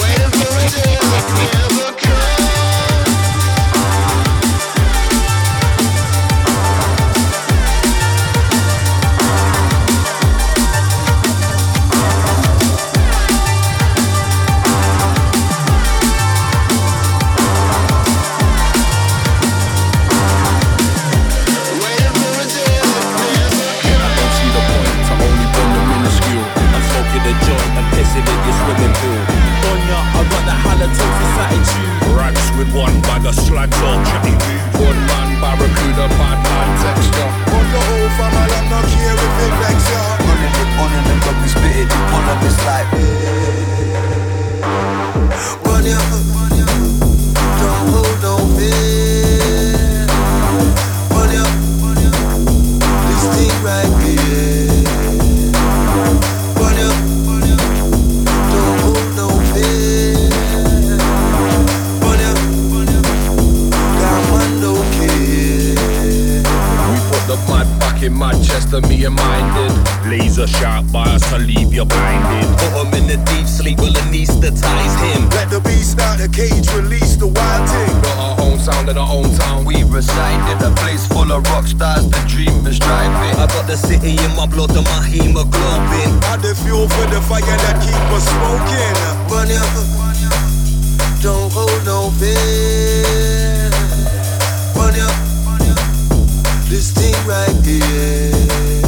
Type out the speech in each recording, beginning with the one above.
Wherever it is. One by of slag vulture. One man barracuda, bad man texture. One the whole family, I'm not care if it vex ya. It on and then we spit it on up, it's like. Run ya, don't hold on, bitch. in my chest and me and minded. Laser shot by us to leave you blinded. Put him in the deep sleep, will anesthetize him. Let the beast out the cage, release the wild thing. Got our own sound in our own town. We in a place full of rock stars, the dream is driving. I got the city in my blood and my hemoglobin. Got the fuel for the fire that keep us smoking. Burn up, don't hold no fear. Burn up this thing right here.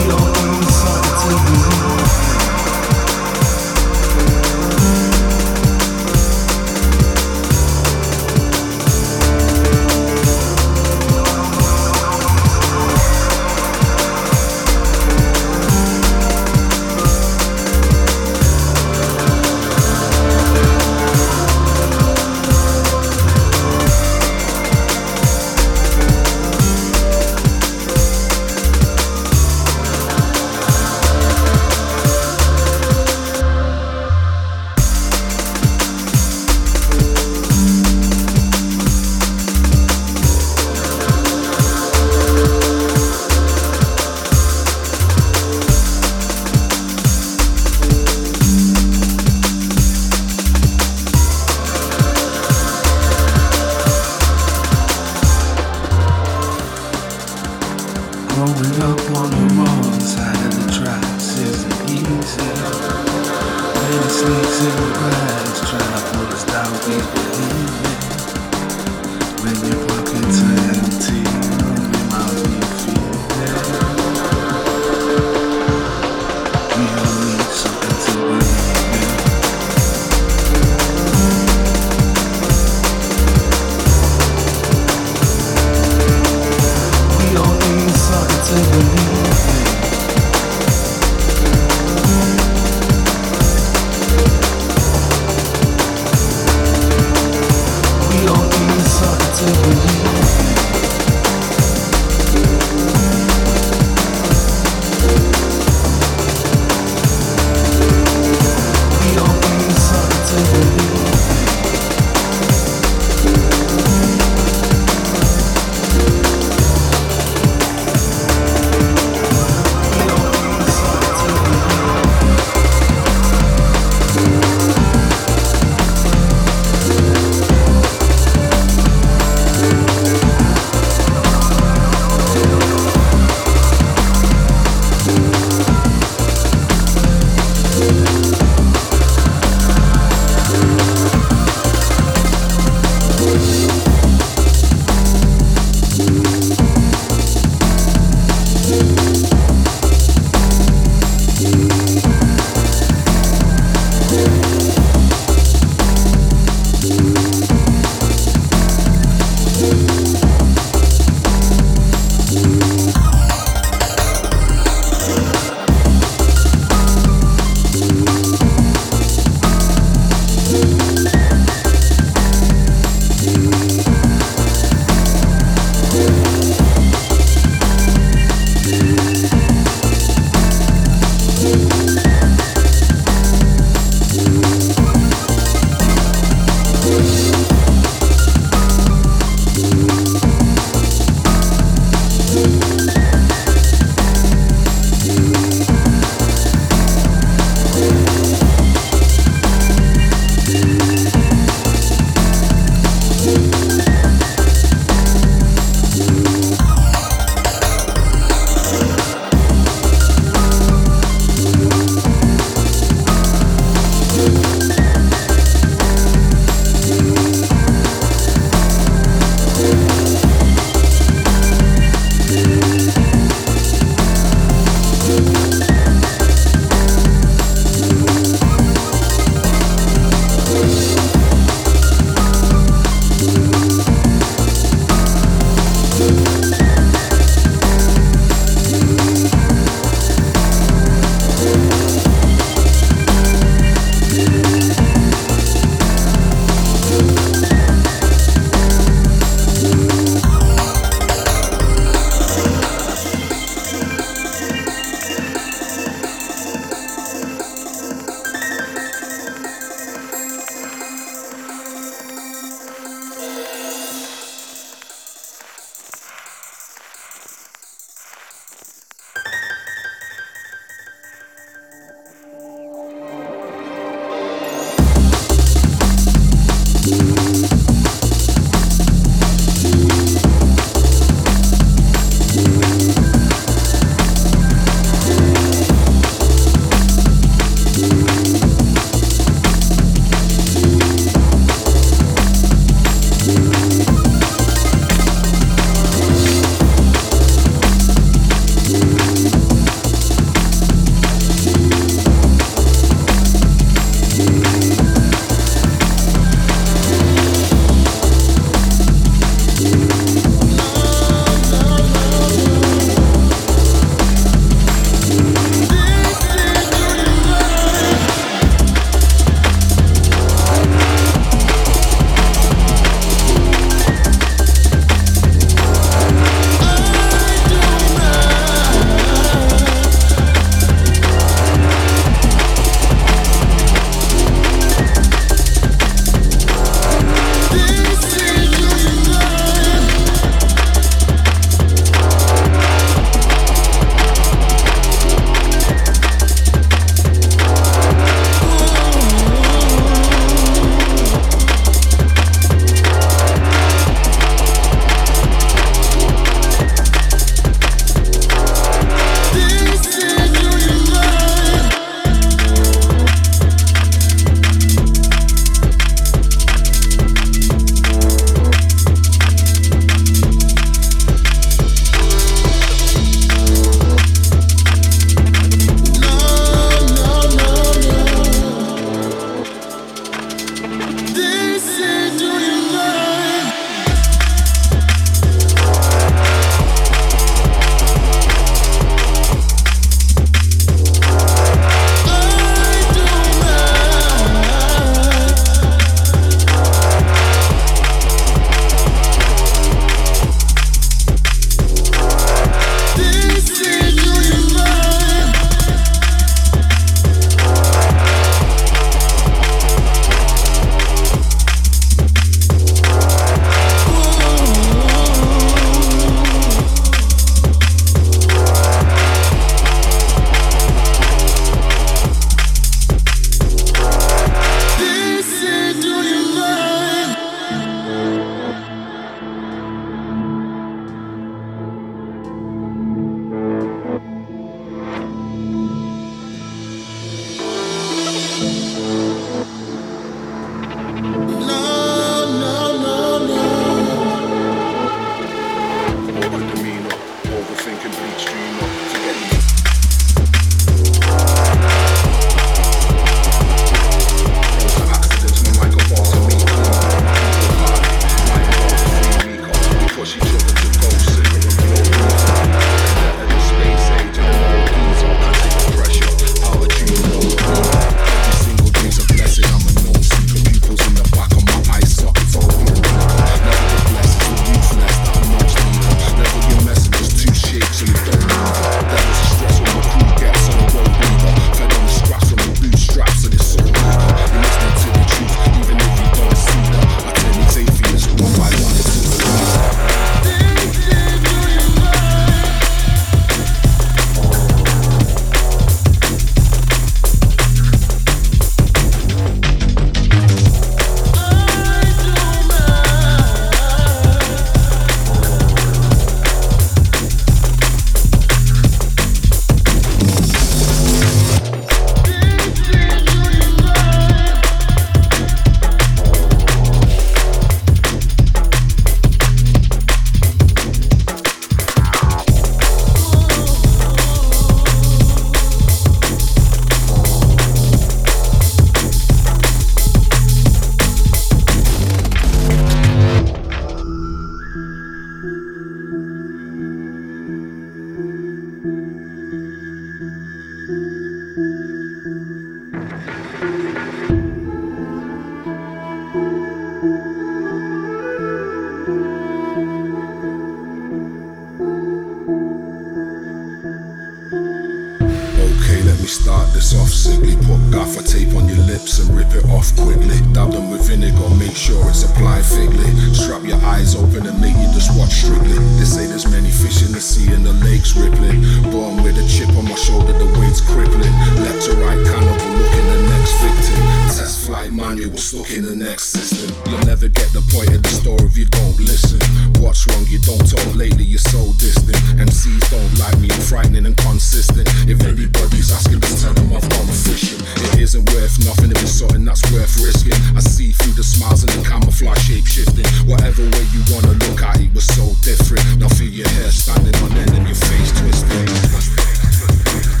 I'm frightening and consistent. If anybody's asking, just tell them I've gone fishing. It isn't worth nothing if it's something that's worth risking. I see through the smiles and the camouflage shape shifting. Whatever way you wanna look at it was so different. Now feel your hair standing on end and your face twisting.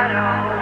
Out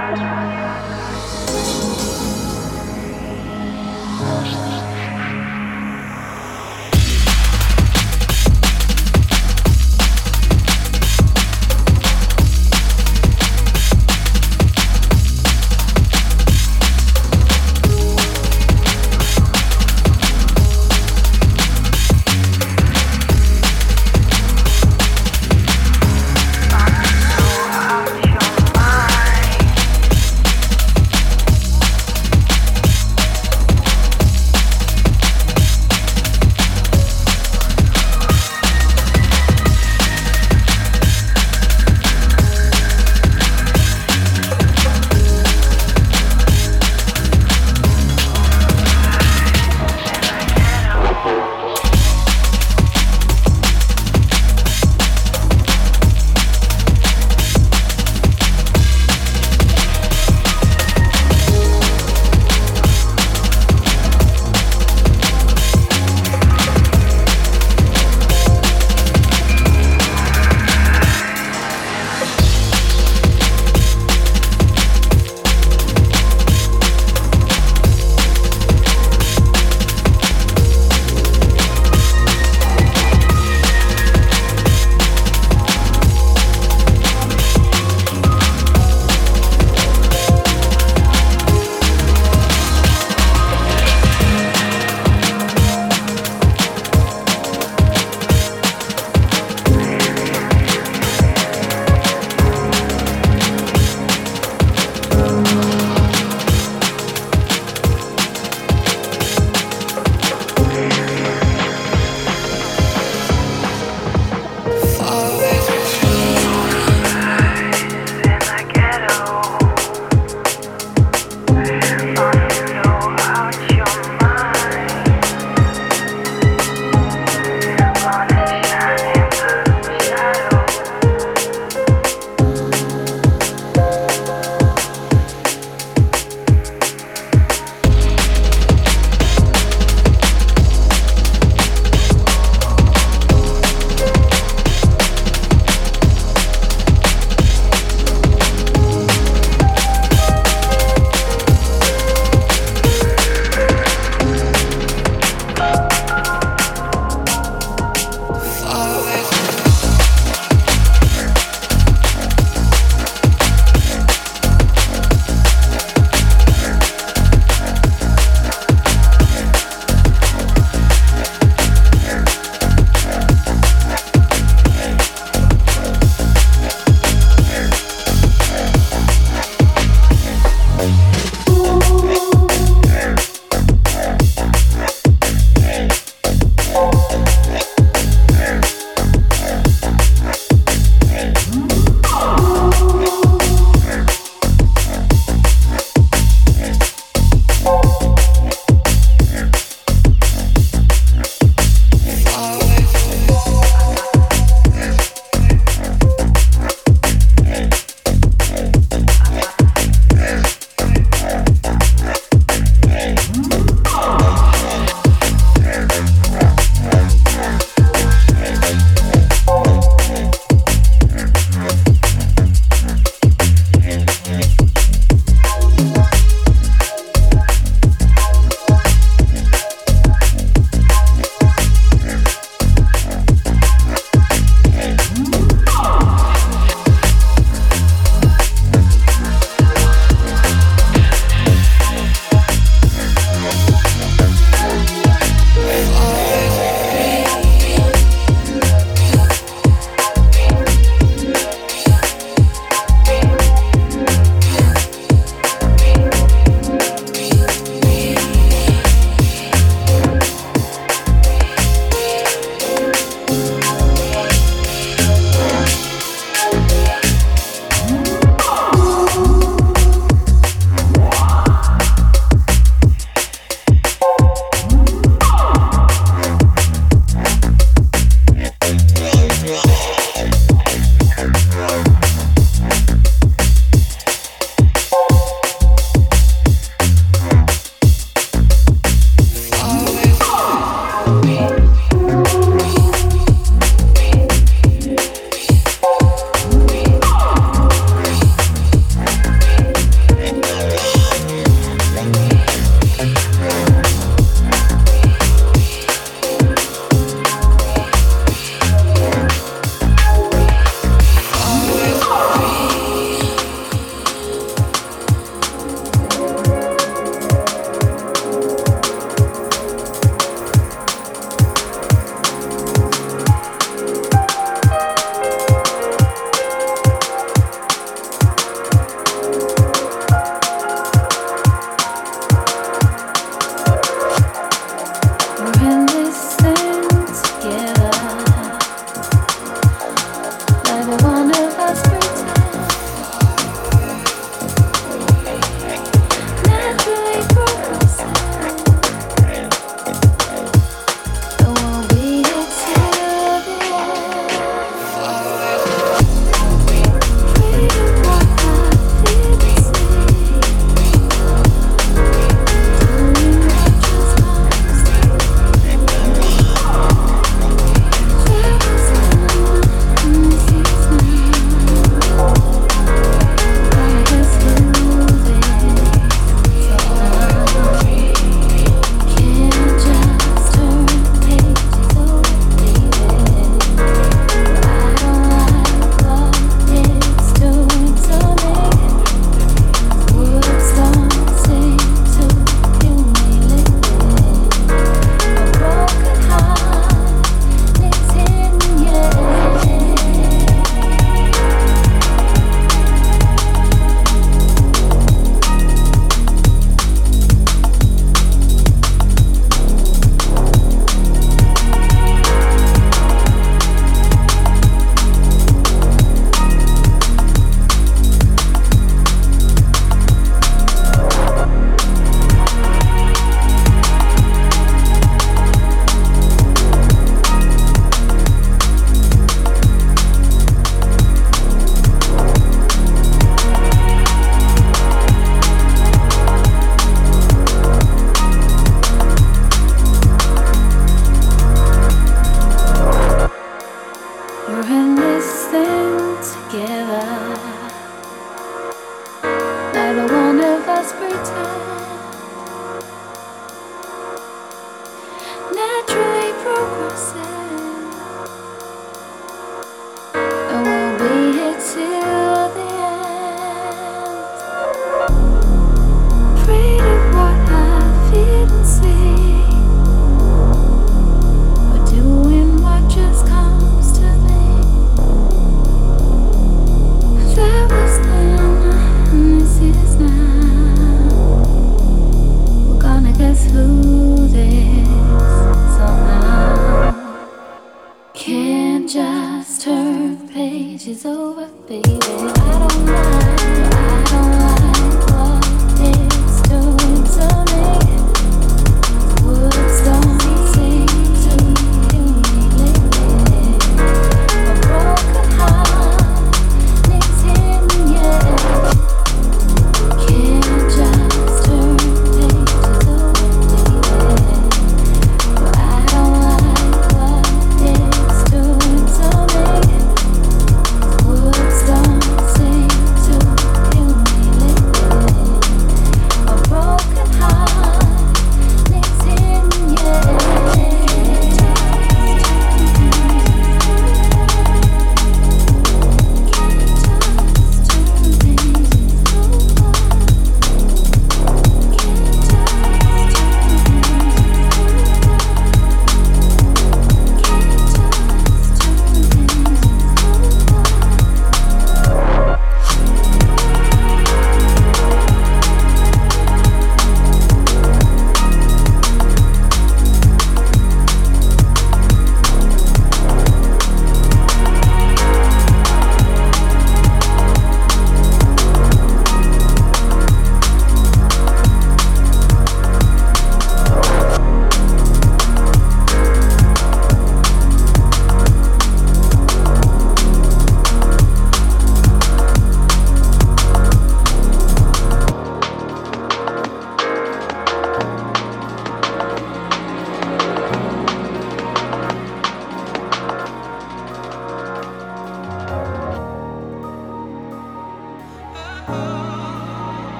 Give it